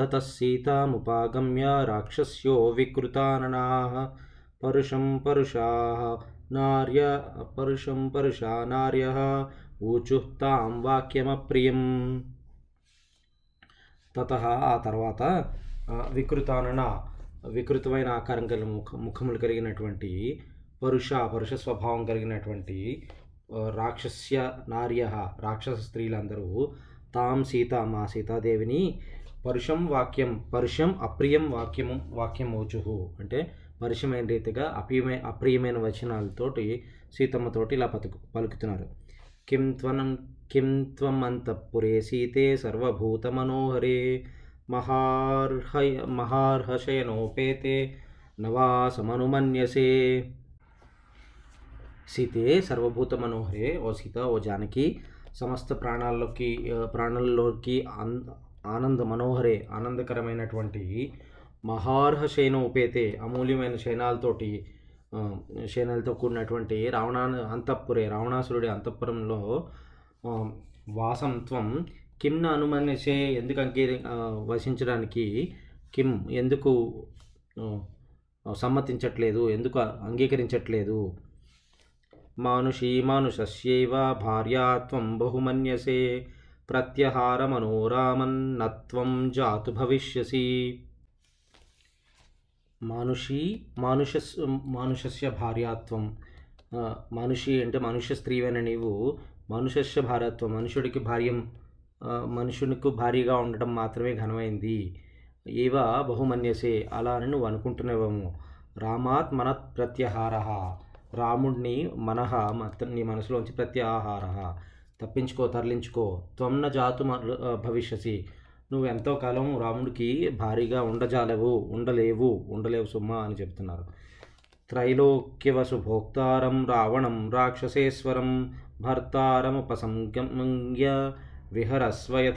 ततः सीतामुपागम्य राक्षस्यो विकृताननाः परुषं परुषाः नार्य परुषं परुषा नार्यः ఊచుః తాం వాక్యమప్రియం తత ఆ తర్వాత ఆ, వికృతానన వికృతమైన ఆకారం కలిగిన ముఖ ముఖములు కలిగినటువంటి పరుష పరుష స్వభావం కలిగినటువంటి ఆ, రాక్షస్య నార్య రాక్షస స్త్రీలందరూ తాం సీత మా సీతాదేవిని పరుషం వాక్యం పరుషం అప్రియం వాక్యము వాక్యం అంటే పరుషమైన రీతిగా అప్రియమైన అప్రియమైన వచనాలతోటి సీతమ్మతోటి ఇలా పలుకు పలుకుతున్నారు. కిం త్వనం కిం త్వం అంతఃపురే సీతే సర్వభూతమనోహరే. మహార్హయ మహార్హశయనోపేతే నవాసమనుమన్యసే. సీతే సర్వభూత మనోహరే ఓ సీత ఓ జానకి సమస్త ప్రాణాల్లోకి ప్రాణాల్లోకి ఆన్ ఆనంద మనోహరే ఆనందకరమైనటువంటి మహార్హ శయన ఉపేతే అమూల్యమైన శయనాలతోటి శయనాలతో కూడినటువంటి రావణా అంతఃపురే రావణాసురుడి అంతఃపురంలో వాసంత్వం కిమ్న అనుమన్యసే ఎందుకు అంగీ వసించడానికి కిమ్ ఎందుకు సమ్మతించట్లేదు ఎందుకు అంగీకరించట్లేదు? మానుషీ మానుషస్యైవ భార్యాత్వం బహుమన్యసే ప్రత్యహారమనోరామన్నత్వం జాతు భవిష్యసి. మానుషీ మానుష మానుషస్య భార్యాత్వం. మనిషి అంటే మనుష్య స్త్రీవైన నీవు మనుషస్య భార్యత్వం. మనుషుడికి భార్యం మనుషునికి భారీగా ఉండటం మాత్రమే ఘనమైంది. ఏవ బహుమన్యసే అలా అని నువ్వు అనుకుంటున్నావేమో. రామాత్ మన ప్రత్యహార. రాముడిని మనహ నీ మనసులోంచి ప్రత్యాహార. తప్పించుకో తరలించుకో. త్వమ్న జాతు మ- భవిష్యసి. నువ్వు ఎంతో కాలం రాముడికి భారీగా ఉండజాలవు ఉండలేవు ఉండలేవు సుమ్మా అని చెప్తున్నారు. త్రైలోక్యవసు భోక్తారం రావణం రాక్షసేశ్వరం భర్తారముపసంగమ్య విహరస్వ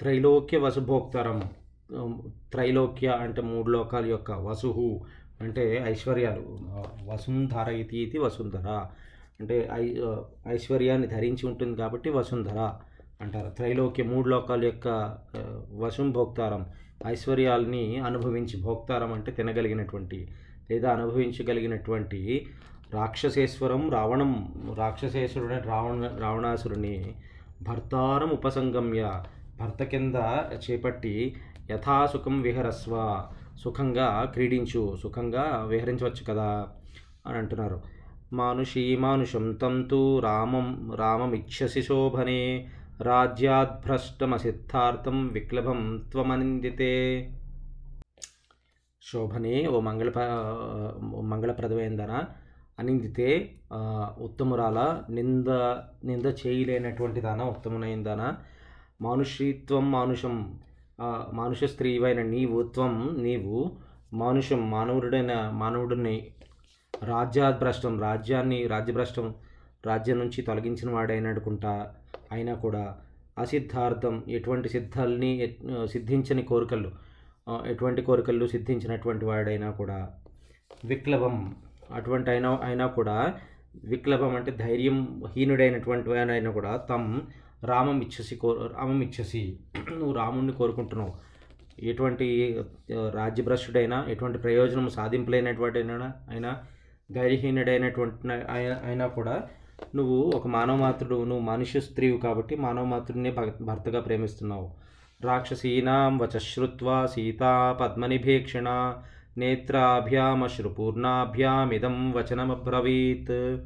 త్రైలోక్య వసుభోక్తరం త్రైలోక్య అంటే మూడు లోకాల యొక్క వసుహు అంటే ఐశ్వర్యాలు. వసుంధర ఇది ఇది వసుంధర. అంటే ఐ ఐశ్వర్యాన్ని ధరించి ఉంటుంది కాబట్టి వసుంధర అంటారు. త్రైలోక్య మూడు లోకాల యొక్క వసుం వశం భోక్తారం. ఐశ్వర్యాల్ని అనుభవించి భోక్తారం అంటే తినగలిగినటువంటి లేదా అనుభవించగలిగినటువంటి రాక్షసేశ్వరం రావణం రాక్షసేశ్వరుడు రావణ రావణాసురుని భర్తారం ఉపసంగమ్య భర్త కింద చేపట్టి యథాసుఖం విహరస్వ సుఖంగా క్రీడించు సుఖంగా విహరించవచ్చు కదా అని అంటున్నారు. మానుషీ మానుషం తం తు రామం రామమిచ్చసి శోభనే రాజ్యాద్భ్రష్టమసిద్ధార్థం విక్లభం త్వమనిందితే. శోభనే ఓ మంగళ మంగళప్రదమైందన అనిందితే ఉత్తమురాల నింద నింద చేయలేనటువంటి దాన ఉత్తమునైందన. మానుషీత్వం మానుషం మానుష స్త్రీవైన నీవు త్వం నీవు మానుషం మానవుడైన మానవుడిని రాజ్యాభ్రష్టం రాజ్యాన్ని రాజ్యభ్రష్టం రాజ్యం నుంచి తొలగించిన వాడైనడుకుంటా అయినా కూడా అసిద్ధార్థం ఎటువంటి సిద్ధాల్ని సిద్ధించని కోరికలు ఎటువంటి కోరికలు సిద్ధించినటువంటి వాడైనా కూడా విక్లవం. అటువంటి అయినా అయినా కూడా విక్లవం అంటే ధైర్యం హీనుడైనటువంటి వాడైనా కూడా తమ్ రామం ఇచ్చసి కో రామం ఇచ్చసి నువ్వు రాముణ్ణి కోరుకుంటున్నావు. ఎటువంటి రాజ్యభ్రష్టుడైనా ఎటువంటి ప్రయోజనం సాధింపలేనటువంటి అయినా అయినా ధైర్యహీనుడైనటువంటి అయినా- కూడా నువ్వు ఒక మానవ మాతృడు నువ్వు మనుష్య స్త్రీవు కాబట్టి మానవ మాతృడినే భర్తగా ప్రేమిస్తున్నావు. రాక్షసీనాం వచశ్రుత్వా సీతా పద్మనిభీక్షణ నేత్రాభ్యామశ్రుపూర్ణాభ్యామిదం వచనమబ్రవీత్.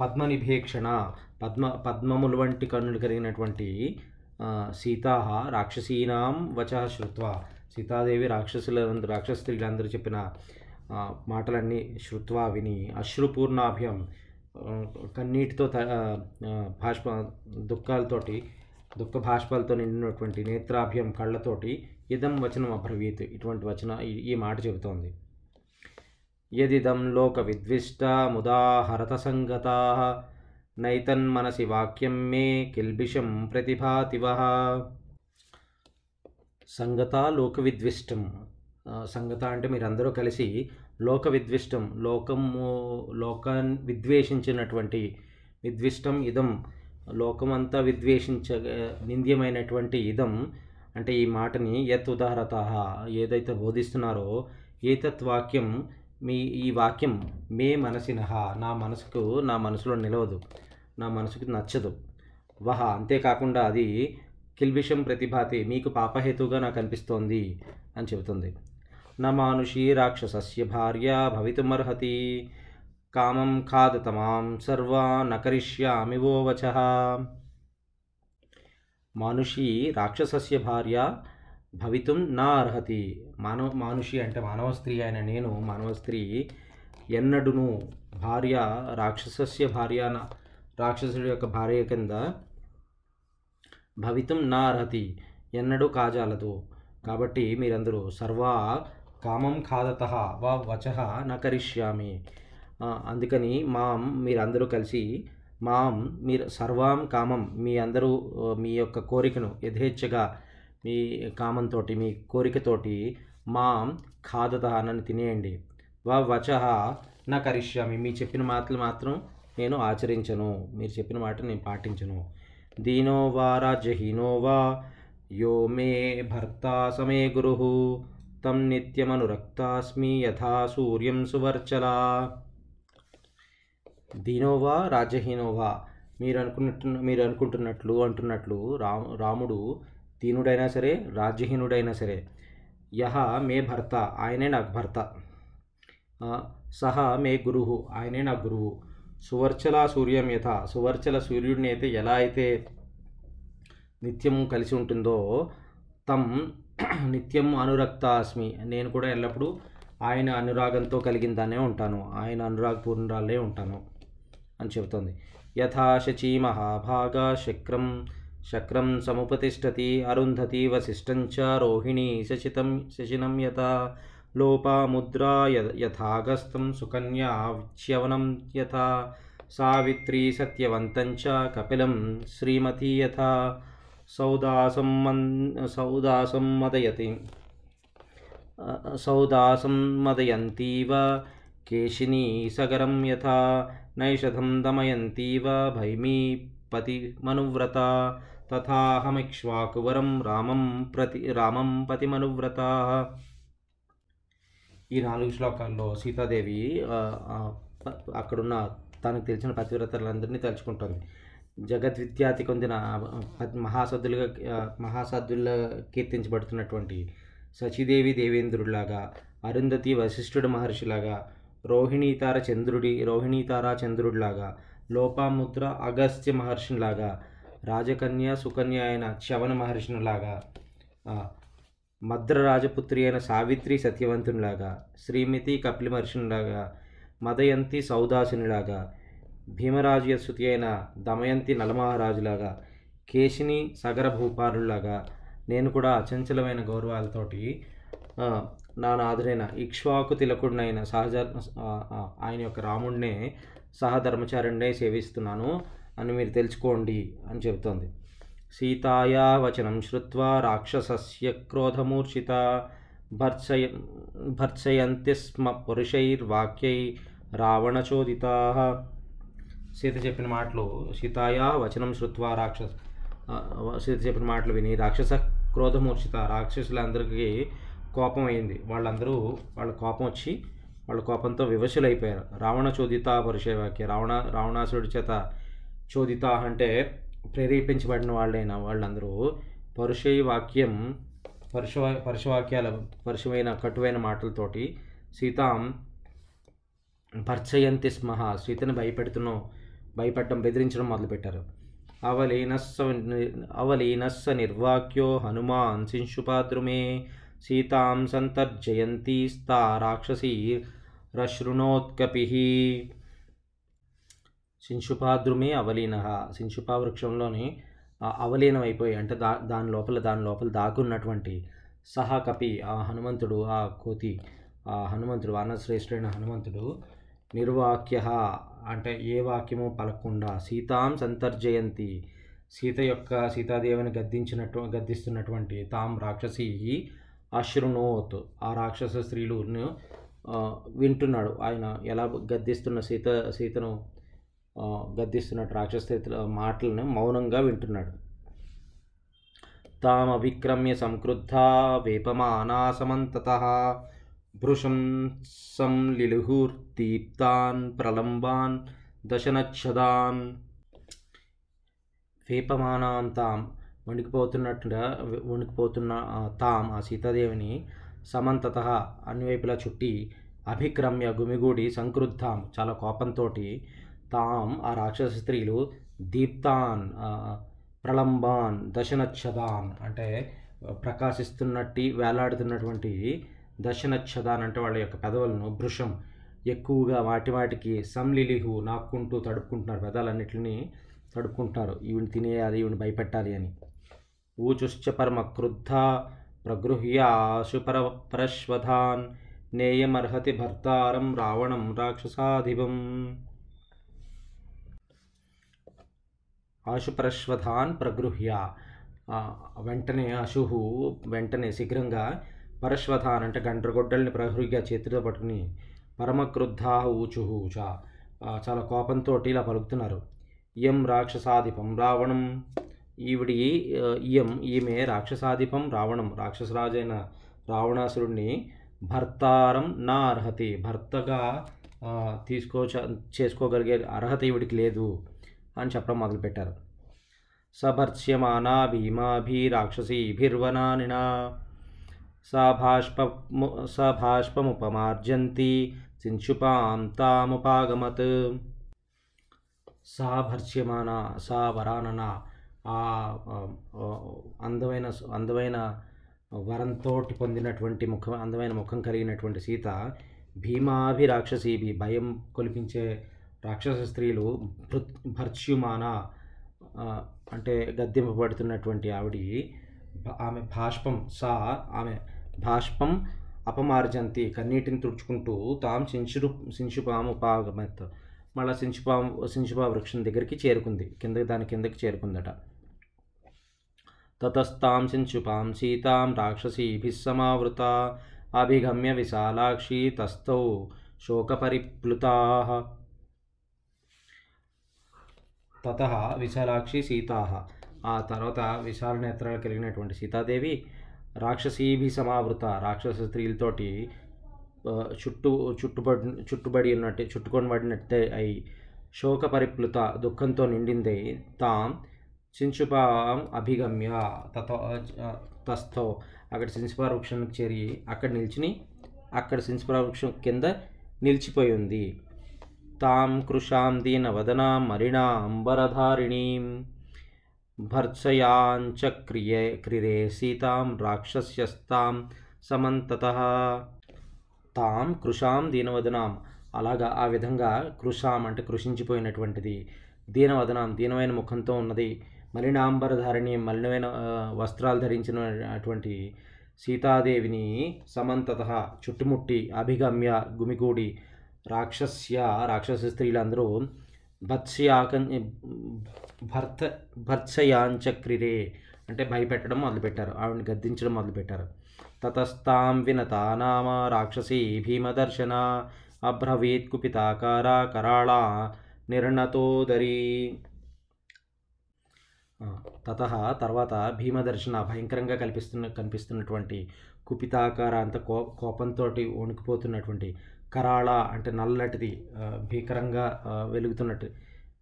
పద్మనిభేక్షణ పద్మ పద్మములు వంటి కన్నులు కలిగినటువంటి సీతా రాక్షసీనాం వచ శ్రుత్వ సీతాదేవి రాక్షసులందరూ రాక్షస స్త్రీలందరూ చెప్పిన మాటలన్నీ శ్రుత్వ విని అశ్రుపూర్ణాభ్యం కన్నీటితో త భాష్ప దుఃఖాలతోటి దుఃఖ భాష్పాలతో నిండినటువంటి నేత్రాభ్యం కళ్ళతోటి ఇదం వచనం అబ్రవీత్. ఇటువంటి వచన ఈ- ఈ మాట చెబుతోంది. యదిదం లోక విద్విష్ట ముదాహరత సంగతా నైతన్మనసి వాక్యం మే కిల్బిషం ప్రతిభాతివ. సంగత లోక విద్విష్టం సంగత అంటే మీరందరూ కలిసి లోక విద్విష్టం లోకము లోకాన్ని విద్వేషించినటువంటి విద్విష్టం ఇదం లోకమంతా విద్వేషించ నింద్యమైనటువంటి ఇదం అంటే ఈ మాటని యత్ ఉదాహరత ఏదైతే బోధిస్తున్నారో ఏతత్ వాక్యం మీ ఈ వాక్యం మే మనసినహ నా మనసుకు నా మనసులో నిలవదు నా మనసుకు నచ్చదు. వహ అంతేకాకుండా అది కిల్బిషం ప్రతిభాతి మీకు పాపహేతుగా నాకు అనిపిస్తోంది అని చెబుతుంది. నా మానుషి రాక్షసస్య భార్య భవితుమర్హతి కామం ఖాదతమాం సర్వా నకరిష్యామి వో వచ. రాక్షసస్య భార్య భవితుం నా అర్హతి. మానవ మానుషి అంటే మానవ స్త్రీ అయిన నేను మానవ స్త్రీ ఎన్నడును భార్య రాక్షసస్య భార్య రాక్షసుడి యొక్క భార్య కింద భవితం నా అర్హతి. ఎన్నడూ కాజాలదు. కాబట్టి మీరందరూ సర్వా కామం ఖాదత వా వచ న కరిష్యామి. అందుకని మాం మీరందరూ కలిసి మాం మీరు సర్వాం కామం మీ అందరూ మీ యొక్క కోరికను యథేచ్ఛగా మీ కామంతోటి మీ కోరికతోటి మాం ఖాదత నన్ను తినేయండి. వా వచ నా కరిష్యామి మీ చెప్పిన మాటలు మాత్రం నేను ఆచరించను. మీరు చెప్పిన మాట నేను పాటించను. దీనో వా రాజ్యహీనో వా యో మే భర్త సమే గురు తం నిత్యమనురక్తాస్మి యథా సూర్యం సువర్చలా. దీనోవా రాజ్యహీనోవా మీరు అనుకున్నట్టు మీరు అనుకుంటున్నట్లు అంటున్నట్లు రాము రాముడు దీనుడైనా సరే రాజ్యహీనుడైనా సరే యహ మే భర్త ఆయనే నాకు భర్త. సహా సహ మే గురువు ఆయనే నా గురువు. సువర్చల సూర్యం యథ సువర్చల సూర్యుడిని అయితే ఎలా అయితే నిత్యం కలిసి ఉంటుందో తం నిత్యం అనురక్త అస్మి నేను కూడా ఎల్లప్పుడూ ఆయన అనురాగంతో కలిగిందానే ఉంటాను. ఆయన అనురాగపూర్ణరాలే ఉంటాను అని చెబుతోంది. యథా శచీ మహాభాగా శక్రం शक्रं समुपतिष्ठति अरुन्धति वसिष्ठं च रोहिणी शशितं शशिनं यथा लोपामुद्रा यथागस्तं सुकन्याच्यवनं यथा सावित्री सत्यवन्तं च कपिलं श्रीमती यथा सौदासं मन् सौदासं मदयति। सौदासं मदयन्तीव केशिनी सगरं यथा नैषधं दमयन्तीव भैमी పతి మనువ్రత తథాహమిక్ష్వాకువరం రామం ప్రతి రామం పతి మనువ్రత. ఈ నాలుగు శ్లోకాల్లో సీతాదేవి అక్కడున్న తనకు తెలిసిన పతివ్రతలందరినీ తలుచుకుంటుంది. జగద్విద్యాతి పొందిన మహాసద్దులుగా మహాసద్దుల్లో కీర్తించబడుతున్నటువంటి సచీదేవి దేవేంద్రుడిలాగా అరుంధతి వశిష్ఠుడు మహర్షిలాగా రోహిణీతార చంద్రుడి రోహిణీతార చంద్రుడిలాగా లోపాముద్ర అగస్త్య మహర్షినిలాగా రాజకన్య సుకన్య అయిన శవన మహర్షినిలాగా మద్ర రాజపుత్రి అయిన సావిత్రి సత్యవంతునిలాగా శ్రీమతి కపిలి మహర్షినిలాగా మదయంతి సౌదాసునిలాగా భీమరాజు యశుతి అయిన దమయంతి నలమహారాజులాగా కేశిని సగర భూపాలులాగా నేను కూడా అచంచలమైన గౌరవాలతోటి నా నాదుడైన ఇక్ష్వాకు తిలకుడినైన సహజ ఆయన యొక్క రాముడినే సహధర్మచారుడినే సేవిస్తున్నాను అని మీరు తెలుసుకోండి అని చెబుతోంది. సీతాయా వచనం శ్రుత్వా రాక్షసస్య క్రోధమూర్ఛిత. భర్త్సయ భర్త్సయంతి స్మ పురుషైర్వాక్యై రావణచోదితా. సీత చెప్పిన మాటలు సీతాయా వచనం శ్రుత్వా రాక్షస సీత చెప్పిన మాటలు విని రాక్షస క్రోధమూర్ఛిత రాక్షసులందరికీ కోపం అయింది. వాళ్ళందరూ వాళ్ళ కోపం వచ్చి వాళ్ళ కోపంతో వివశులైపోయారు. రావణ చోదిత పరిచయవాక్య. రావణ రావణాసుడి చేత చోదిత అంటే ప్రేరేపించబడిన వాళ్ళైన వాళ్ళందరూ పరుషై వాక్యం పరుష పరుషవాక్యాల పరుషమైన కటువైన మాటలతోటి సీతాం పరిచయంతి స్మహ సీతను భయపెడుతున్న భయపెట్టడం బెదిరించడం మొదలుపెట్టారు. అవలీనస్స అవలీనస్స నిర్వాక్యో హనుమాన్ శింశుపాద్రుమే సీతాం సంతర్జయంతీస్తా రాక్షసీ రశృణోత్కపి శింశుపాద్రుమే అవలీన. శింశుపా వృక్షంలోని ఆ అవలీనం అయిపోయి అంటే దా దాని లోపల దాని లోపల దాక్కున్నటువంటి సహా కపి ఆ హనుమంతుడు ఆ కోతి ఆ హనుమంతుడు వానశ్రేష్ఠుడైన హనుమంతుడు నిర్వాక్య. అంటే ఏ వాక్యము పలకకుండా సీతాం సంతర్జయంతి. సీత యొక్క సీతాదేవిని గద్దించినట్టు గద్దిస్తున్నటువంటి తాం రాక్షసి అశృణోత్ ఆ రాక్షస స్త్రీలు వింటున్నాడు. ఆయన ఎలా గద్దిస్తున్న సీత సీతను గద్దిస్తున్నట్టు రాక్షస మాటలను మౌనంగా వింటున్నాడు. తామవిక్రమ్య సంక్రుద్ధ వేపమానా సమంతతః భృశం సంలిలుహుర్దీప్తాన్ ప్రలంబాన్ దశనచ్చదాన్. వేపమానాం తాం. వణికిపోతున్నట్టుగా వణికిపోతున్న తాం ఆ సీతాదేవిని సమంతత అన్వైపులా చుట్టి అభిక్రమ్య గుమిగూడి సంక్రుద్ధాం. చాలా కోపంతో తాం ఆ రాక్షస స్త్రీలు దీప్తాన్ ప్రళంబాన్ ప్రలంబాన్ దశనచ్చదాన్ అంటే ప్రకాశిస్తున్నట్టి వేలాడుతున్నటువంటి దశనచ్చదాన్ అంటే వాళ్ళ యొక్క పెదవులను భృషం ఎక్కువగా వాటి వాటికి సంలిలిహు నాక్కుంటూ తడుపుకుంటున్నారు. పెదాలన్నిటిని తడుపుకుంటున్నారు. ఈవిని తినేయాలి ఈవిని భయపెట్టాలి అని. ఊచుశ్చ పరమ క్రుద్ధ ప్రగృహ్యాశు పర పరశ్వధాన్ నేయమర్హతి భర్తారం రావణం రాక్షసాధిపం ఆశుపరశ్వధాన్ ప్రగృహ్య వెంటనే అశుహు వెంటనే శీఘ్రంగా పరశ్వధాన్ అంటే గండ్రగొడ్డల్ని ప్రగృహ్య చేతితో పట్టుకుని పరమక్రుద్ధా ఊచుహు చ చాలా కోపంతో ఇలా పలుకుతున్నారు. ఇయం రాక్షసాధిపం రావణం. ఈవిడి ఈయం ఇయం ఈమె రాక్షసాధిపం రావణం. రాక్షసరాజైన రావణాసురుణ్ణి భర్తారం నా అర్హతి. భర్తగా తీసుకో చేసుకోగలిగే అర్హత ఈవిడికి లేదు అని చెప్పడం మొదలుపెట్టారు. సభర్ష్యమానా భీమాభి రాక్షసీభిర్వనానినా సభాష్ప భాష్ప స సించుపాం తాముపాగమత్. సా భర్ష్యమాన సా వరానన ఆ అందమైన అందమైన వరంతో పొందినటువంటి ముఖం అందమైన ముఖం కలిగినటువంటి సీత భీమాభి రాక్షసీభి భయం కొలిపించే రాక్షస స్త్రీలు భర్చ్యుమాన భర్ష్యుమాన అంటే గద్దెంపబడుతున్నటువంటి ఆవిడి ఆమె భాష్పం సా ఆమె భాష్పం అపమార్జంతి కన్నీటిని తుడుచుకుంటూ తాము సించురు సించుపాము పాగమత్ మళ్ళా సించుపాము సించుపా వృక్షం దగ్గరికి చేరుకుంది కింద దాని కిందకి చేరుకుందట. తతస్తాం సించుపాం సీతాం రాక్షసీభిः సమావృత అభిగమ్య విశాలాక్షి తస్థౌ శోకపరిప్లుతా తత విశాలాక్షి సీతా ఆ తర్వాత విశాల నేత్రాలు కలిగినటువంటి సీతాదేవి రాక్షసీభి సమావృత రాక్షస స్త్రీలతోటి చుట్టూ చుట్టుబడి చుట్టుబడి ఉన్నట్టే చుట్టుకొనబడినట్టే అయి శోక పరిప్లుత దుఃఖంతో నిండింది తాం చించుపాం అభిగమ్య తతో తస్థో. అక్కడ సించుపా వృక్షానికి చేరి అక్కడ నిలిచిని అక్కడ సించుపా వృక్షం కింద నిలిచిపోయి ఉంది తాం కృషాం దీనవదన మరిణా అంబరధారిణీం భర్త్సయాంచ క్రియే క్రిరే సీతాం రాక్షస్యస్తాం సమంతత. తాం కృషాం దీనవదనాం అలాగా ఆ విధంగా కృషాం అంటే కృషించిపోయినటువంటిది. దీనవదనాం దీనమైన ముఖంతో ఉన్నది. మలినాంబరధారిణి మలినమైన వస్త్రాలు ధరించిన అటువంటి సీతాదేవిని సమంతత చుట్టుముట్టి అభిగమ్య గుమిగూడి రాక్షస్య రాక్షస స్త్రీలందరూ భత్స్యాకం భర్త భర్త్సయాంచక్రిరే అంటే భయపెట్టడం మొదలుపెట్టారు. ఆవిడని గద్దించడం మొదలుపెట్టారు. తతస్తాం వినత నామ రాక్షసీ భీమదర్శన అబ్రవీత్ కుపితాకార కరాళ నిర్ణతోదరి తత తర్వాత భీమదర్శన భయంకరంగా కల్పిస్తున్న కనిపిస్తున్నటువంటి కుపితాకార అంత కో కోపంతో వణికిపోతున్నటువంటి కరాళ అంటే నల్లటిది భీకరంగా వెలుగుతున్నట్టు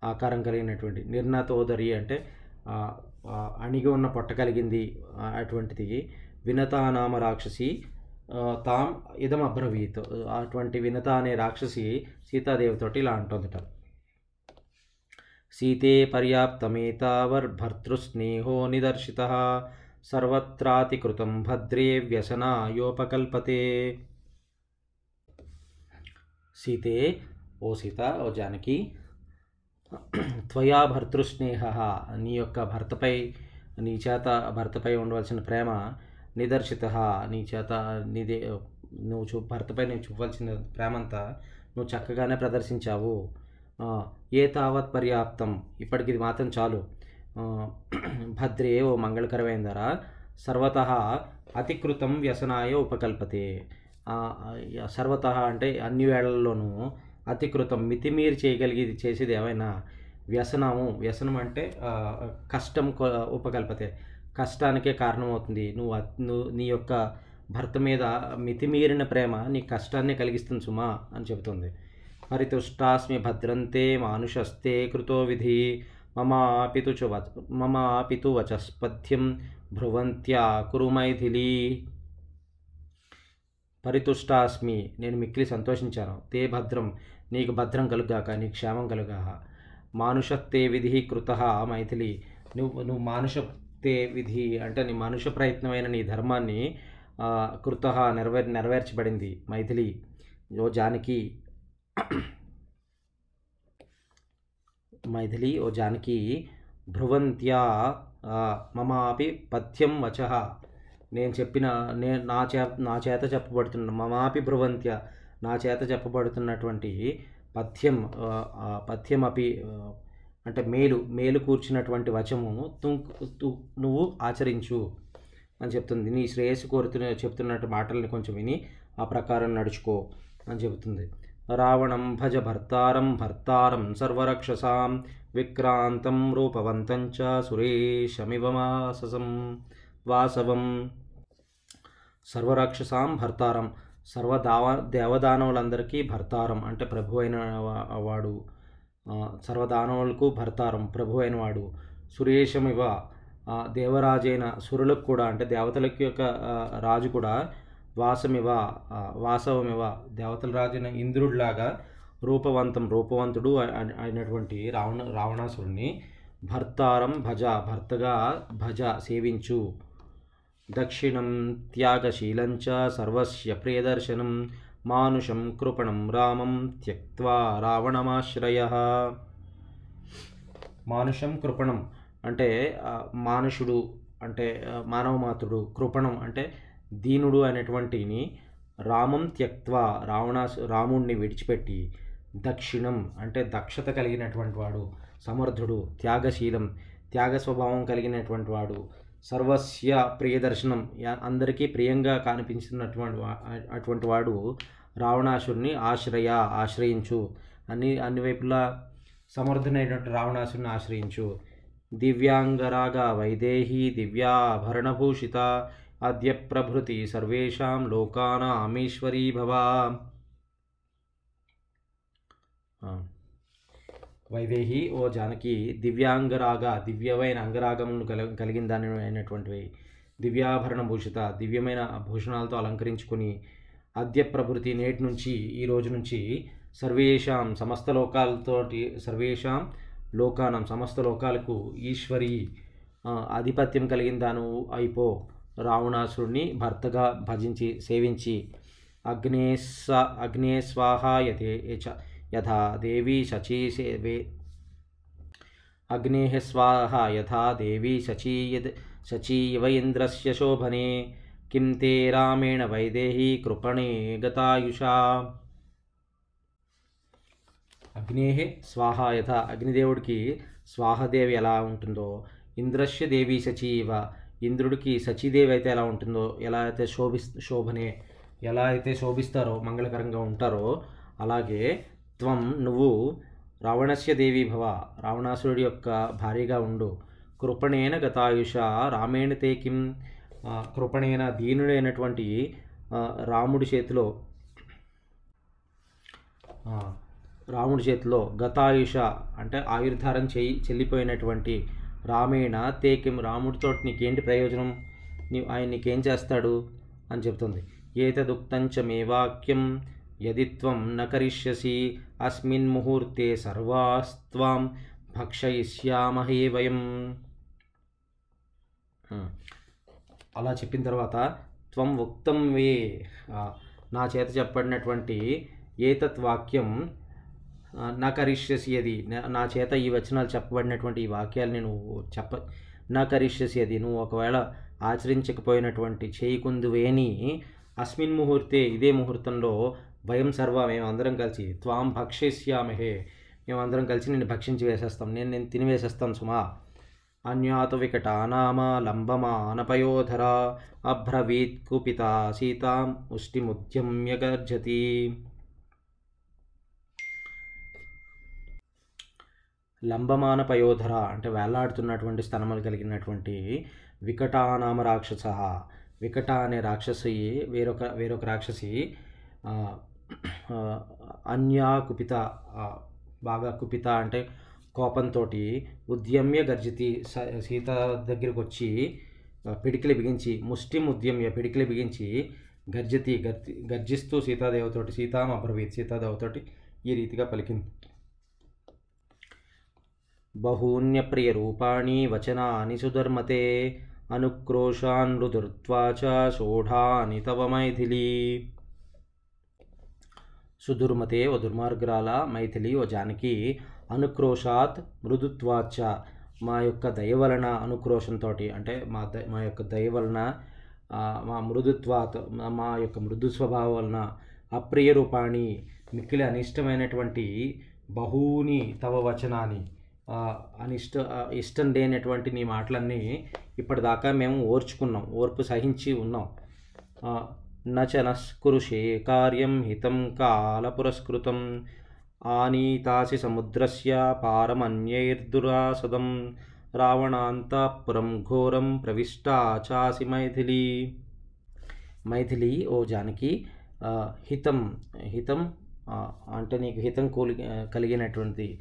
ఆకారం కలిగినటువంటి నిర్ణతోదరి అంటే అణిగి ఉన్న పొట్ట కలిగింది అటువంటిది వినతానామ రాక్షసి తాం ఇదం అబ్రవీత్ అటువంటి వినత అనే రాక్షసి సీతాదేవితోటి ఇలా అంటుందట. సీతే పర్యాప్తమేతావర్భర్తృస్నేహో నిదర్శిత సర్వత్రాతికృతం భద్రే వ్యసనాయోపకల్పతే సీతే ఓ సీత ఓ జానకి త్వయా భర్తృస్నేహ నీ యొక్క భర్తపై నీ చేత భర్తపై ఉండవలసిన ప్రేమ నిదర్శిత। నీ చేత నీదే నువ్వు చూ భర్తపై నువ్వు చూపాల్సిన ప్రేమ అంతా నువ్వు చక్కగానే ప్రదర్శించావు। ఆ, ఏ తావత్ పర్యాప్తం? ఇప్పటికి ఇది మాత్రం చాలు. భద్రే ఓ మంగళకరమైందర? సర్వత అతికృతం వ్యసనాయ ఉపకల్పతే. సర్వత అంటే అన్ని వేళల్లోనూ అతికృతం మితిమీరి చేయగలిగేది చేసేది ఏమైనా? వ్యసనము. వ్యసనం అంటే కష్టం ఉపకల్పతే. కష్టానికే కారణమవుతుంది. నువ్వు నువ్వు నీ యొక్క భర్త మీద మితిమీరిన ప్రేమ నీ కష్టాన్ని కలిగిస్తుంది సుమా అని చెబుతుంది. పరితుష్టాస్మి భద్రంతే మానుషస్తే కృతో విధి మమ పితు చ వచ మమ పితు వచస్పథ్యం భ్రువంత్యా కురు పరితుష్టాస్మి నేను మిక్కిలి సంతోషించాను. తే భద్రం నీకు భద్రం కలుగాక నీ క్షేమం కలుగా మానుషత్తే విధి కృత మైథిలి. నువ్వు నువ్వు మానుషత్తే విధి అంటే నీ మానుష ప్రయత్నమైన నీ ధర్మాన్ని కృత నెరవేర్ నెరవేర్చబడింది మైథిలి. ఓ జానకి మైథిలి ఓ జానకి భ్రువంత్యా మమాపి పథ్యం వచ నేను చెప్పిన నే నా చే నా చేత చెప్పబడుతున్న మమాపి భ్రువంత్య నా చేత చెప్పబడుతున్నటువంటి పథ్యం పథ్యం అపి అంటే మేలు మేలు కూర్చున్నటువంటి వచము తు తు నువ్వు ఆచరించు అని చెప్తుంది. నీ శ్రేయస్సు కోరుతున్న చెప్తున్నట్టు మాటల్ని కొంచెం విని ఆ ప్రకారం నడుచుకో అని చెబుతుంది. రావణం భజ భర్తారం భర్తారం సర్వరక్షసాం విక్రాంతం రూపవంతం చ సురేశమివ మాససం వాసవం. సర్వరాక్షసాం భర్తారం. సర్వదావ దేవదానవులందరికీ భర్తారం అంటే ప్రభు అయిన వాడు. సర్వదానవులకు భర్తారం ప్రభు అయిన వాడు. సురేషమివ దేవరాజైన సురులకు కూడా అంటే దేవతలకు యొక్క రాజు కూడా వాసమివ వాసవమివ దేవతల రాజైన ఇంద్రుడిలాగా రూపవంతం రూపవంతుడు అయినటువంటి రావణ రావణాసురుణ్ణి భర్తారం భజ భర్తగా భజ సేవించు. దక్షిణం త్యాగశీలంచ సర్వస్య ప్రియదర్శనం మానుషం కృపణం రామం త్యక్వా రావణమాశ్రయ. మానుషం కృపణం అంటే మానుషుడు అంటే మానవమాతుడు కృపణం అంటే దీనుడు అనేటువంటిని రామం త్యక్వా రావణాసు రాముణ్ణి విడిచిపెట్టి దక్షిణం అంటే దక్షత కలిగినటువంటి వాడు సమర్థుడు త్యాగశీలం త్యాగ స్వభావం కలిగినటువంటి వాడు సర్వస్య ప్రియదర్శనం అందరికీ ప్రియంగా కనిపించినటువంటి అటువంటి వాడు రావణాసుడిని ఆశ్రయ ఆశ్రయించు. అన్ని అన్ని వైపులా సమర్థునైనటువంటి రావణాసుడిని ఆశ్రయించు. దివ్యాంగరాగ వైదేహి దివ్యాభరణభూషిత అద్య ప్రభృతి సర్వేషాం లోకానామీశ్వరీ భవా వైదేహి ఓ జానకి దివ్యాంగరాగ దివ్యమైన అంగరాగములను కల కలిగిన దాని అయినటువంటివి. దివ్యాభరణ భూషిత దివ్యమైన భూషణాలతో అలంకరించుకొని అద్య ప్రభృతి నేటి నుంచి ఈ రోజు నుంచి సర్వేషాం సమస్త లోకాలతోటి సర్వేషాం లోకానం సమస్త లోకాలకు ఈశ్వరి ఆధిపత్యం కలిగిన దాను అయిపో. రావణాసురుణ్ణి భర్తగా భజించి సేవించి అగ్నేస్స అగ్నేస్వాహాయతే యథా దేవీ శచీ సేవే. అగ్నే స్వాహ యథా దేవీ శచీ శచీవ ఇవ ఇంద్రస్య శోభనే కిం తే రామేణ వైదేహీ కృపణే గతాయుషా. అగ్నే స్వాహ యథ అగ్నిదేవుడికి స్వాహదేవి ఎలా ఉంటుందో ఇంద్రస్య దేవి శచీవ ఇంద్రుడికి సచీదేవి అయితే ఎలా ఉంటుందో ఎలా అయితే శోభి శోభనే ఎలా అయితే శోభిస్తారో మంగళకరంగా ఉంటారో అలాగే త్వం నువ్వు రావణస్య దేవి భవ రావణాసురుడి యొక్క భార్యగా ఉండు. కృపణేన గతాయుష రామేణ తే కిం కృపణేన దీనుడైనటువంటి రాముడి చేతిలో రాముడి చేతిలో గతాయుష అంటే ఆయుర్ధారం చేయి చెల్లిపోయినటువంటి రామేణ తేకిం రాముడితో నీకేంటి ప్రయోజనం? నీ ఆయన నీకేం చేస్తాడు? అని చెప్తుంది ఏతదుక్తంచ మే వాక్యం యది త్వం న కరిష్యసి. అస్మిన్ ముహూర్తే సర్వాస్త్వాం భక్షయిష్యామహే వయం. అలా చెప్పిన తర్వాత త్వం ఉక్తం వే. నా చేత చెప్పబడినటువంటి ఏతత్ వాక్యం ఆ, నా కరిష్యసి అది నా- చేత ఈ వచనాలు చెప్పబడినటువంటి ఈ వాక్యాలు నేను చెప్ప నా కరిష్యసి అది నువ్వు ఒకవేళ ఆచరించకపోయినటువంటి చేయకుందువేని అస్మిన్ ముహూర్తే ఇదే ముహూర్తంలో భయం సర్వ మేమందరం కలిసి త్వాం భక్షిష్యామహే. మేమందరం కలిసి నేను భక్షించి వేసేస్తాం నేను నేను తినివేసేస్తాను సుమా. అన్యాత వికటానామ లంబమానపయోధర అభ్రవీత్ కుపిత సీతాం ముష్టిముద్యమ్య గర్జతి లంబమాన పయోధర అంటే వేలాడుతున్నటువంటి స్తనములు కలిగినటువంటి వికటానామ రాక్షస. వికట అనే రాక్షసి వేరొక వేరొక రాక్షసి అన్యా కుపిత బాగా కుపిత అంటే కోపంతో ఉద్యమ్య గర్జితి స- సీత దగ్గరికి వచ్చి పిడికిలి బిగించి ముష్టి ఉద్యమ్య పిడికిలి బిగించి గర్జతి గర్జి గర్జిస్తూ సీతాదేవతోటి సీతాం అబ్రవీత్ సీతాదేవతోటి ఈ రీతిగా పలికింది. బహూన్యప్రియరూపాణి వచనాని సుధర్మతే అనుక్రోశాన్ మృదుర్త్వా చ షోఢాని తవ మైథిలి. సుదుర్మతే ఓ దుర్మార్గురాల మైథిలి ఓ జానకి అనుక్రోషాత్ మృదుత్వాచ మా యొక్క దయ వలన అనుక్రోషంతో అంటే మా ద మా యొక్క దయ వలన మా మృదుత్వాత్ మా- యొక్క మృదు స్వభావం వలన అప్రియ రూపాణి మిక్కిలి అనిష్టమైనటువంటి బహూని తవ వచనాన్ని అనిష్ట ఇష్టం లేనటువంటి నీ మాటలన్నీ ఇప్పటిదాకా మేము ఓర్చుకున్నాం ఓర్పు సహించి ఉన్నాం. నచనస్కృషే నచ కార్యం హితం కాల పురస్కృతం ఆనీతాసి సముద్రస్య పారమన్యైర్దురాసదం. రావణాంతఃపురం ఘోరం ప్రవిష్టా చాసి మైథిలి. మైథిలి ఓ జానకి హితం హితం అంటే నీకు హితం కూలి కలిగినటువంటి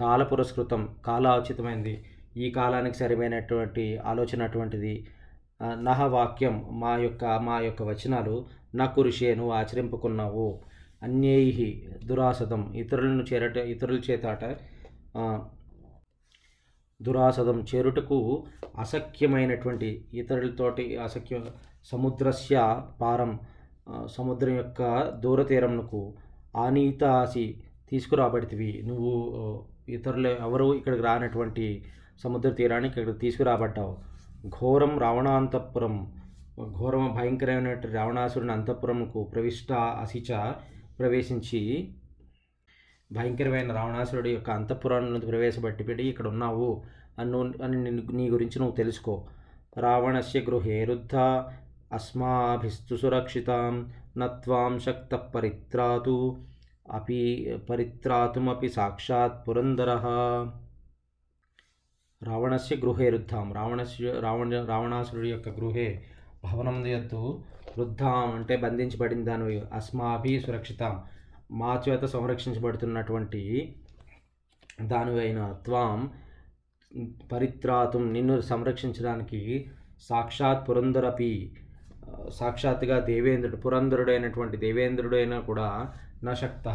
కాల పురస్కృతం కాలాచితమైంది ఈ కాలానికి సరిమైనటువంటి ఆలోచన అటువంటిది నహ వాక్యం మా యొక్క మా యొక్క వచనాలు నా కురిషే నువ్వు ఆచరింపుకున్నావు. అన్యై దురాసదం ఇతరులను చేరట ఇతరుల చేతాట దురాసదం చేరుటకు అసఖ్యమైనటువంటి ఇతరులతోటి అసఖ్య సముద్రస్య పారం సముద్రం యొక్క దూరతీరంకు ఆనీతాసి తీసుకురాబడితివి. నువ్వు ఇతరులు ఎవరు ఇక్కడికి రానటువంటి సముద్ర తీరానికి ఇక్కడ తీసుకురాబడ్డావు ఘోరం రావణాంతపురం ఘోరం భయంకరమైనటువంటి రావణాసురుని అంతఃపురంకు ప్రవిష్ట అసిచ ప్రవేశించి భయంకరమైన రావణాసురుడి యొక్క అంతఃపురాన్ని ప్రవేశపెట్టి పెట్టి ఇక్కడ ఉన్నావు అన్ను అని నీ గురించి నువ్వు తెలుసుకో. రావణస్య గృహే రుద్ధ అస్మాభిస్తు సురక్షితాం నత్వాం శక్త పరిత్రాతు అపి పరిత్రాతుమపి సాక్షాత్ పురందర రావణస్య గృహే రుద్ధాం రావణస్య రావణ రావణాసురుడి యొక్క గృహే భవనం యొద్దు వృద్ధాం అంటే బంధించబడిన దాని అస్మాభి సురక్షితాం మా చేత సంరక్షించబడుతున్నటువంటి దానివైన త్వాం పరిత్రాతుం నిన్ను సంరక్షించడానికి సాక్షాత్ పురంధరపి సాక్షాత్గా సాక్షాత్తుగా దేవేంద్రుడు పురంధరుడైనటువంటి దేవేంద్రుడైనా కూడా నశక్త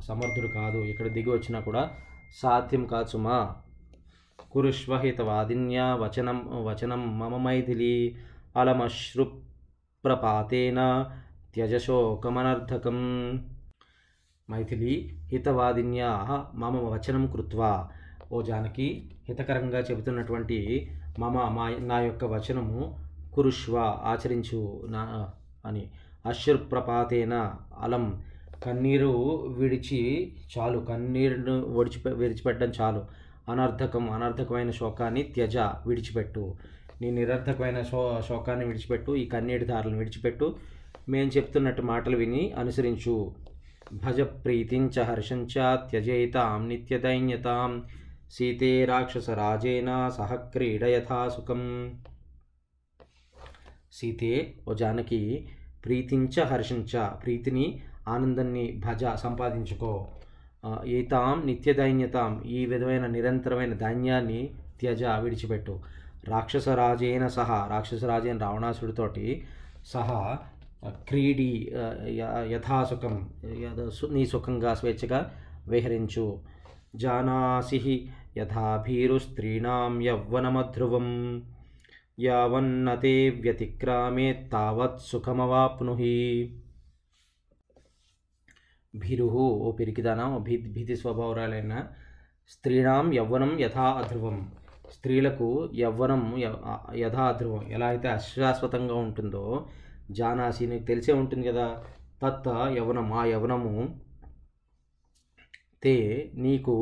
సమర్థుడు కాదు. ఇక్కడ దిగి వచ్చినా కూడా సాధ్యం కాదు సుమా. కురుష్వహితవాదిన్యా వచనం వచనం మమ మైథిలి అలమశ్రుప్రపాతేన త్యజశోకమనర్థకం. మైథిలి హితవాదిన్యా మమ వచనం కృత్వా. ఓ జానకి హితకరంగా చెబుతున్నటువంటి మమ మా నా యొక్క వచనము కురుష్వ ఆచరించు నా అని. అశ్రుప్రపాతేన అలం కన్నీరు విడిచి చాలు. కన్నీరును విడిచిపె విడిచిపెట్టడం చాలు. అనర్థకం అనర్థకమైన శోకాన్ని త్యజ విడిచిపెట్టు. నీ నిరర్థకమైన శో శోకాన్ని విడిచిపెట్టు. ఈ కన్నీటి దారులను విడిచిపెట్టు. మేము చెప్తున్నట్టు మాటలు విని అనుసరించు. భజ ప్రీతించ హర్షంచ త్యజేతాం నిత్యదైన్యతాం. సీతే రాక్షసరాజేన సహ క్రీడయథా సుఖం. సీతే ఓ జానకి ప్రీతించ హర్షించ ప్రీతిని ఆనందాన్ని భజ సంపాదించుకో. ఈతాం ఏతాం నిత్యదైన్యతాం ఈ విధమైన నిరంతరమైన ధాన్యాన్ని త్యజ విడిచిపెట్టు. రాక్షసరాజైన సహా రాక్షసరాజైన రావణాసుడితోటి సహా క్రీడి యథాసుఖం నీ సుఖంగా స్వేచ్ఛగా విహరించు. జానాసి యథాభీరు స్త్రీణాం యవ్వనమధ్రువం యావన్నతే వ్యతిక్రామే తావత్ సుఖమవాప్నుహి. భీరుహు ఓ పిరికిదానా ఓ భీ భీతి స్వభావరాలైన స్త్రీణాం యవ్వనం యథా అధ్రువం. స్త్రీలకు యవ్వనం యథా అధ్రువం. ఎలా అయితే అశాశ్వతంగా ఉంటుందో జానాసి నీకు తెలిసే ఉంటుంది కదా తత్త యవనం ఆ యవనము తే నీకు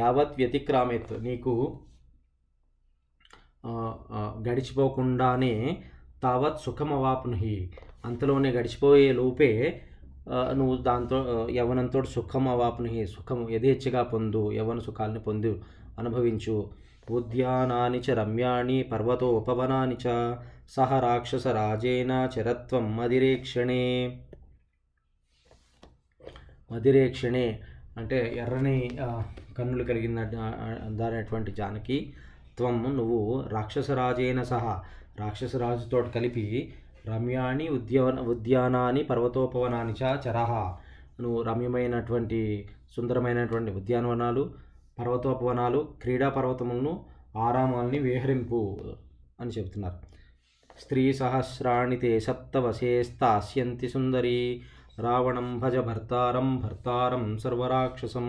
యావత్ వ్యతిక్రామేత్. నీకు గడిచిపోకుండానే తావత్ సుఖమవాప్నుహి. అంతలోనే గడిచిపోయే లోపే నువ్వు దాంతో యవనంతో సుఖం అవాపుని సుఖం యథేచ్ఛగా పొందు యవ్వన సుఖాన్ని పొందు అనుభవించు. ఉద్యానాని చ రమ్యాణి పర్వతోపవనాని చ సహ రాక్షస రాజేన చరత్వం మదిరేక్షణే మదిరేక్షణే అంటే ఎర్రని కన్నులు కలిగిన దానటువంటి జానకి త్వం నువ్వు రాక్షసరాజైన సహా రాక్షసరాజుతో కలిపి రమ్యాణి ఉద్యాన ఉద్యానాన్ని పర్వతోపవనాన్ని చ చరహ నువ్వు రమ్యమైనటువంటి సుందరమైనటువంటి ఉద్యానవనాలు పర్వతోపవనాలు క్రీడా పర్వతములను ఆరామాల్ని విహరింపు అని చెబుతున్నారు. స్త్రీ సహస్రాణి తే సప్తవశేస్తాస్యంతి సుందరీ రావణం భజ భర్తారం భర్తారం సర్వరాక్షసం.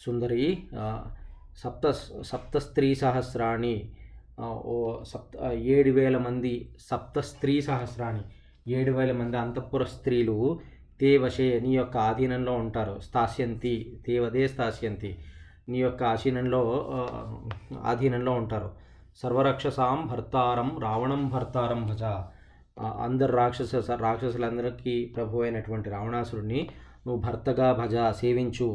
సుందరి సప్త సప్త స్త్రీ సహస్రాన్ని ఓ సప్త ఏడు వేల మంది సప్త స్త్రీ సహస్రాన్ని ఏడు వేల మంది అంతఃపుర స్త్రీలు తే వశే నీ యొక్క ఆధీనంలో ఉంటారు. స్థాస్యంతి తేవదే స్థాస్యంతి నీ యొక్క ఆధీనంలో ఆధీనంలో ఉంటారు. సర్వరక్షసాం భర్తారం రావణం భర్తారం భజ. అందరు రాక్షస రాక్షసులందరికీ ప్రభు అయినటువంటి రావణాసురుడిని నువ్వు భర్తగా భజ సేవించు.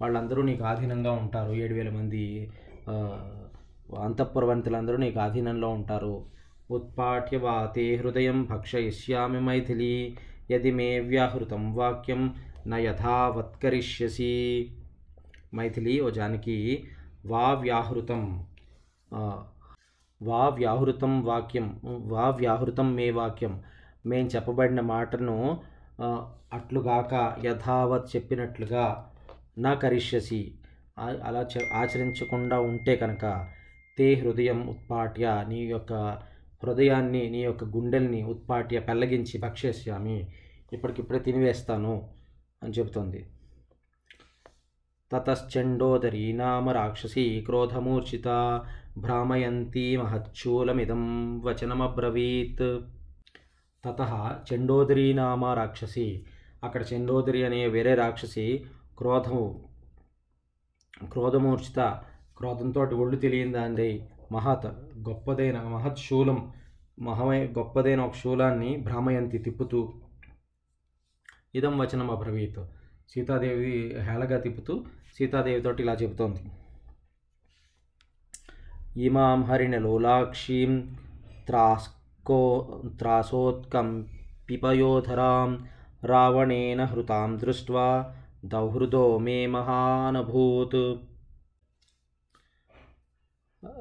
వాళ్ళందరూ నీకు ఆధీనంగా ఉంటారు. ఏడు వేల మంది అంతఃపురవంతులందరూ నీకు ఆధీనంలో ఉంటారు. ఉత్పాఠ్య వాతే హృదయం భక్షయిష్యామి మైథిలి యది మే వ్యాహృతం వాక్యం న యథావత్కరిష్యసి. మైథిలి ఓ జానకి వా వ్యాహృతం వా వ్యాహృతం వాక్యం వా వ్యాహృతం మే వాక్యం. మేం చెప్పబడిన మాటను అట్లుగాక యథావత్ చెప్పినట్లుగా నా కరిష్యసి అలా చ- ఆచరించకుండా ఉంటే కనుక తే హృదయం ఉత్పాట్య నీ యొక్క హృదయాన్ని నీ యొక్క గుండెల్ని ఉత్పాట్య పెళ్ళగించి భక్షేస్యామి. ఇప్పటికిప్పుడే తినివేస్తాను అని చెబుతోంది. తతశ్చండోదరీ నామ రాక్షసి క్రోధమూర్ఛిత భ్రామయంతి మహచ్చూలమిదం వచనమబ్రవీత్. తత చండోదరీ నామ రాక్షసి. అక్కడ చండోదరి అనే వేరే రాక్షసి క్రోధము. క్రోధమూర్చిత క్రోధంతో ఒళ్ళు తెలియందాంది మహత్ గొప్పదైన మహత్ శూలం. మహమై గొప్పదైన ఒక శూలాన్ని భ్రామయంతి తిప్పుతూ ఇదం వచనం అబ్రవీత్. సీతాదేవి హేళగా తిప్పుతూ సీతాదేవితోటి ఇలా చెబుతోంది. ఇమాం హరిణ లోలాక్షీం త్రాస్కో త్రాసోత్కం పిపయోధరాం రావణేన హృతాం దృష్ట్వా దౌహృదో మే మహానభూత్.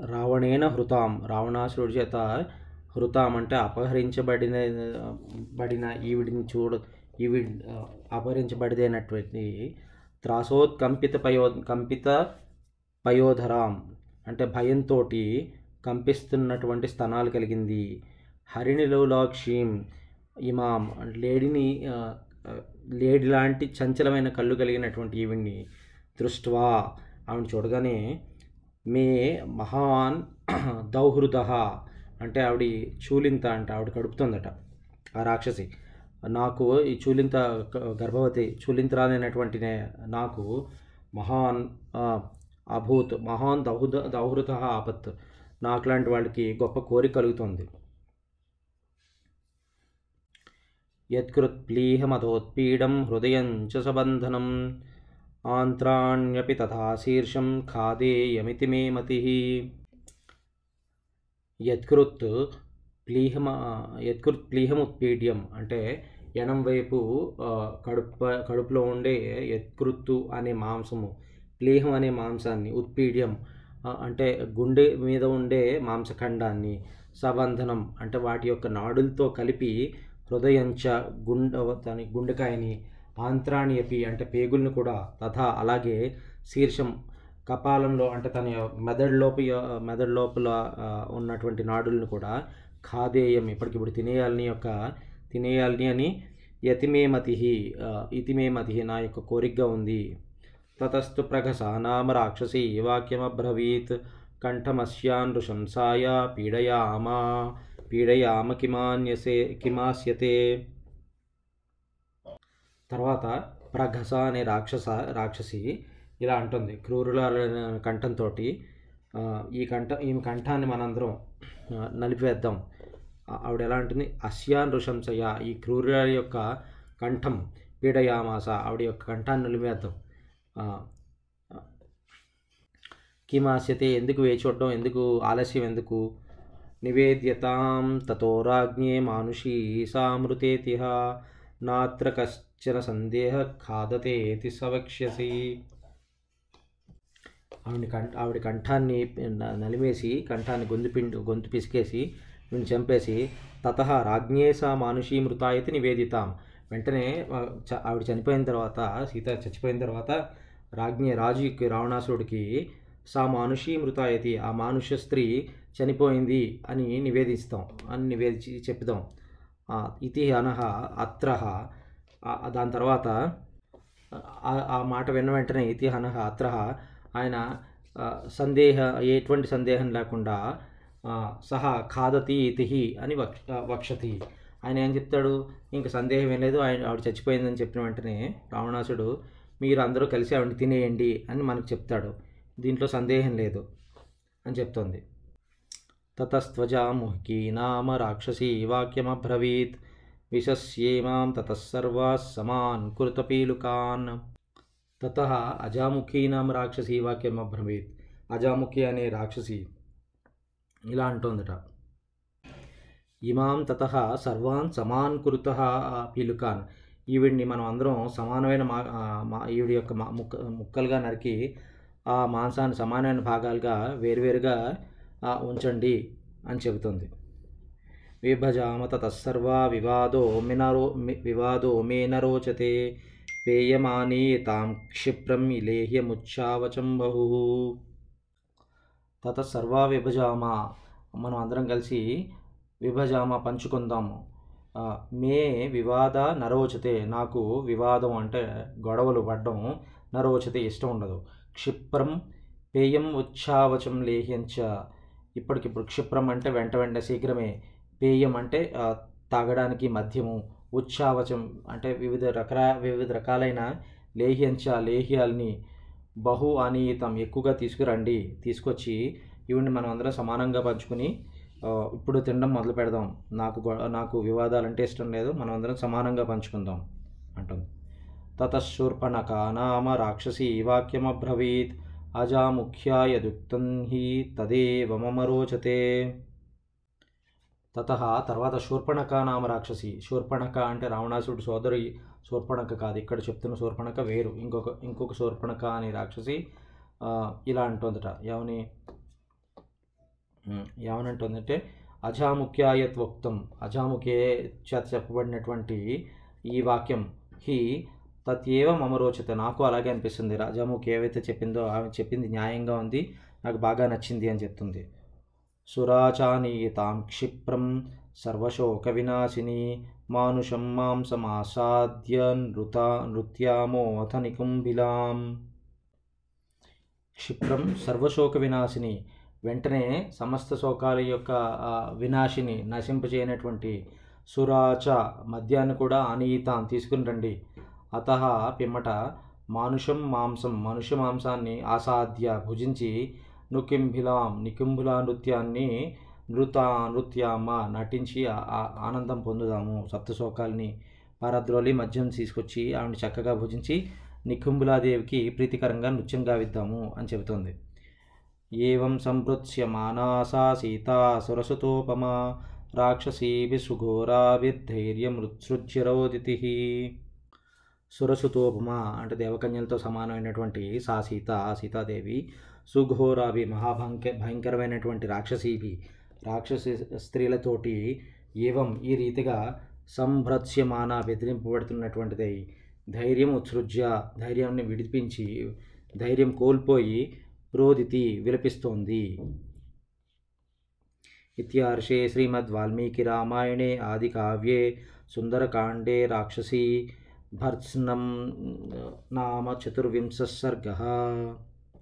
రావణేన హృతాం. రావణాసురుడి చేత హృతాం అంటే అపహరించబడిన బడిన ఈవిడిని చూడ ఈవి అపహరించబడిదైనటువంటి త్రాసోత్కంపిత పయో కంపిత పయోధరాం అంటే భయంతో కంపిస్తున్నటువంటి స్థనాలు కలిగింది. హరిణిలోలాక్షీం ఇమాం లేడిని లేడి లాంటి చంచలమైన కళ్ళు కలిగినటువంటి ఈవిడ్ని దృష్ట్వా. ఆవిడ చూడగానే మే మహాన్ దౌహృద అంటే ఆవిడ చూలింత అంటే ఆవిడ కడుపుతుందట. ఆ రాక్షసి నాకు ఈ చూలింత గ- గర్భవతి చూలింతరాలైనటువంటి నాకు మహాన్ అభూత్ మహాన్ దౌహృద దౌహృత ఆపత్. నాకు లాంటి వాళ్ళకి గొప్ప కోరిక కలుగుతుంది. యత్కృత్ప్లీహమధోత్పీడం హృదయం చ సబంధనం ఆంత్రాణ్యపి తథా శీర్షం ఖాదేయమితి మే మతి యత్కృత్ ప్లీహమ యత్కృత్ ప్లీహముత్పీడ్యం అంటే ఎడం వైపు కడుప కడుపులో ఉండే యత్కృత్తు అనే మాంసము ప్లీహం అనే మాంసాన్ని ఉత్పీడ్యం అంటే గుండె మీద ఉండే మాంసఖండాన్ని సబంధనం అంటే వాటి యొక్క నాడులతో కలిపి హృదయంచ గుండ దాని గుండెకాయని ఆంత్రాణి అపి అంటే పేగుల్ని కూడా తథా అలాగే శీర్షం కపాలంలో అంటే తన మెదడులోపు మెదడు లోపల ఉన్నటువంటి నాడులను కూడా ఖాదేయం ఇప్పటికిప్పుడు తినేయాలని యొక్క తినేయాలని అని యతిమేమతి ఇతిమేమతి నా యొక్క కోరికగా ఉంది. తతస్తు ప్రఘస నామ రాక్షసి వాక్యమబ్రవీత్ కంఠమస్యాన్ నృశంసాయ పీడయామా. పీడయామ కిమాన్యసే కిమాస్యతే. తర్వాత ప్రఘస అనే రాక్షస రాక్షసి ఇలా అంటుంది. క్రూరుల కంఠంతో ఈ కంఠ ఈమె కంఠాన్ని మనందరం నలిపివేద్దాం ఆవిడ ఎలా అంటుంది? అస్యా నృశంసయ ఈ క్రూరుల యొక్క కంఠం పీడయామాస ఆవిడ యొక్క కంఠాన్ని నిలిపేద్దాం. కిమాస్యతే ఎందుకు వేచి చూడడం ఎందుకు? ఆలస్యం ఎందుకు? నివేద్యతాం తతో రాజ్ఞే మానుషీ సామృతేతిహ నాత్ర కశ్చన సందేహ ఖాదతేతి సవక్ష్యసి ఆవిడ కంఠ ఆవిడ కంఠాన్ని నలిమేసి కంఠాన్ని గొంతు పిండి గొంతు పిసికేసి వీడిని చంపేసి తత రాజ్ఞే సా మానుషీ మృతాయతి నివేదితాం. వెంటనే ఆవిడ చనిపోయిన తర్వాత సీత చచ్చిపోయిన తర్వాత రాజ్ఞే రాజుకి రావణాసురుడికి సా మానుషీ మృతాయతి ఆ మానుష్య స్త్రీ చనిపోయింది అని నివేదిస్తాం అని నివేదించి చెప్తాం. ఆ, ఇతి అనహ అత్ర దాని తర్వాత ఆ- మాట విన్న వెంటనే ఇతి అనహ అత్ర. ఆయన సందేహ ఎటువంటి సందేహం లేకుండా సహా ఖాదతి ఇతి అని వక్ష వక్షతి. ఆయన ఏం చెప్తాడు? ఇంక సందేహం ఏం లేదు ఆయన ఆవిడ చచ్చిపోయిందని చెప్పిన వెంటనే రావణాసుడు మీరు అందరూ కలిసి ఆవిడ తినేయండి అని మనకు చెప్తాడు. దీంట్లో సందేహం లేదు అని చెప్తోంది. తతస్త్వజాముహ్కీ నామ రాక్షసీ వాక్యమబ్రవీత్ విశస్యేమాం తతస్సర్వా సమాన్ కురుతపీలుకాన్ తత అజాముఖీ నామ రాక్షసీ వాక్యం అబ్రవీత్ అజాముఖి అనే రాక్షసి ఇలా అంటోందట ఇమాం తత సర్వాన్ సమాన్ కృత పీలుకాన్ ఈవిడిని మనం అందరం సమానమైన మా ఈవిడి యొక్క ముక్క ముక్కలుగా నరికి ఆ మాంసాన్ని సమానమైన భాగాలుగా వేరువేరుగా ఉంచండి అని చెబుతుంది. విభజామ తతస్సర్వా వివాదో మినరో వివాదో మే నరోచతే పేయమానే తాం క్షిప్రం ఇలేహ్యముచ్చావచం బహు. తత సర్వా విభజామ మనం అందరం కలిసి విభజామ పంచుకుందాము. మే వివాద నరోచతే నాకు వివాదం అంటే గొడవలు పడడం నరోచతే ఇష్టం ఉండదు. క్షిప్రం పేయం ఉచ్ఛావచం లేహ్యంచ ఇప్పటికిప్పుడు క్షిప్రం అంటే వెంట వెంట శీఘ్రమే పేయం అంటే తాగడానికి మద్యము ఉచ్చావచం అంటే వివిధ రకరా వివిధ రకాలైన లేహ్యంచ లేహ్యాల్ని బహు అనితం ఎక్కువగా తీసుకురండి. తీసుకొచ్చి ఇవన్నీ మనం అందరం సమానంగా పంచుకుని ఇప్పుడు తినడం మొదలు పెడదాం. నాకు నాకు వివాదాలు అంటే ఇష్టం లేదు. మనం అందరం సమానంగా పంచుకుందాం అంటుంది. తతశూర్పణక నామ రాక్షసి వాక్యమబ్రవీత్. అజాముఖ్యాయదుక్తం హి తదేవ మమ రోచతే. తత తర్వాత శూర్పణక నామ రాక్షసి. శూర్పణక అంటే రావణాసుడు సోదరి శూర్పణక కాదు. ఇక్కడ చెప్తున్న శూర్పణక వేరు. ఇంకొక ఇంకొక శూర్పణక అనే రాక్షసి ఇలా అంటుందట. ఏమని? ఏమనంటుందంటే అజాముఖ్యాయత్వక్తం అజాముఖే చేత చెప్పబడినటువంటి ఈ వాక్యం హి తత్యేవ మమ రోచత. నాకు అలాగే అనిపిస్తుంది. రాజాముఖి ఏవైతే చెప్పిందో ఆమె చెప్పింది న్యాయంగా ఉంది. నాకు బాగా నచ్చింది అని చెప్తుంది. సురాచానీయతాం క్షిప్రం సర్వశోక వినాశిని మానుషం మాంసమాసాద్య నృత నృత్యామో అథ నికుంభిలాం క్షిప్రం సర్వశోక వినాశిని వెంటనే సమస్త శోకాల యొక్క వినాశిని నశింపజేయనటువంటి సురాచ మద్యాన్ని కూడా అనీతాం తీసుకుని రండి. అత పిమ్మట మానుషం మాంసం మనుష్య మాంసాన్ని ఆసాద్య భుజించి నుకింభిలాం నికుంభులా నృత్యాన్ని నృత నృత్యామ నటించి ఆనందం పొందుదాము. సప్తశోకాల్ని పారద్రోలి మద్యం తీసుకొచ్చి ఆవిడ చక్కగా భుజించి నికుంభులాదేవికి ప్రీతికరంగా నృత్యం గావిద్దాము అని చెబుతోంది. ఏవం సంపృత్స్యమానాసా సీతా సురసుతోపమా రాక్షసీభి సుఘోరాభిర్ధైర్యమృత్సృజ్యరోదితి సురసుతోపమా అంటే దేవకన్యలతో సమానమైనటువంటి సా సీత ఆ సీతాదేవి సుఘోరాభి మహాభంక భయంకరమైనటువంటి రాక్షసీభి రాక్షసి స్త్రీలతోటి ఏవం ఈ రీతిగా సంభ్రత్స్యమాన బెదిరింపబడుతున్నటువంటిది ధైర్యం ఉత్సృజ్య ధైర్యాన్ని విడిపించి ధైర్యం కోల్పోయి రోదితి విలపిస్తోంది. ఇత్యార్షే ఆది ఆదికావ్యే సుందరకాండే రాక్షసీ भर्त्स्नं नाम चतुर्विंशः सर्गः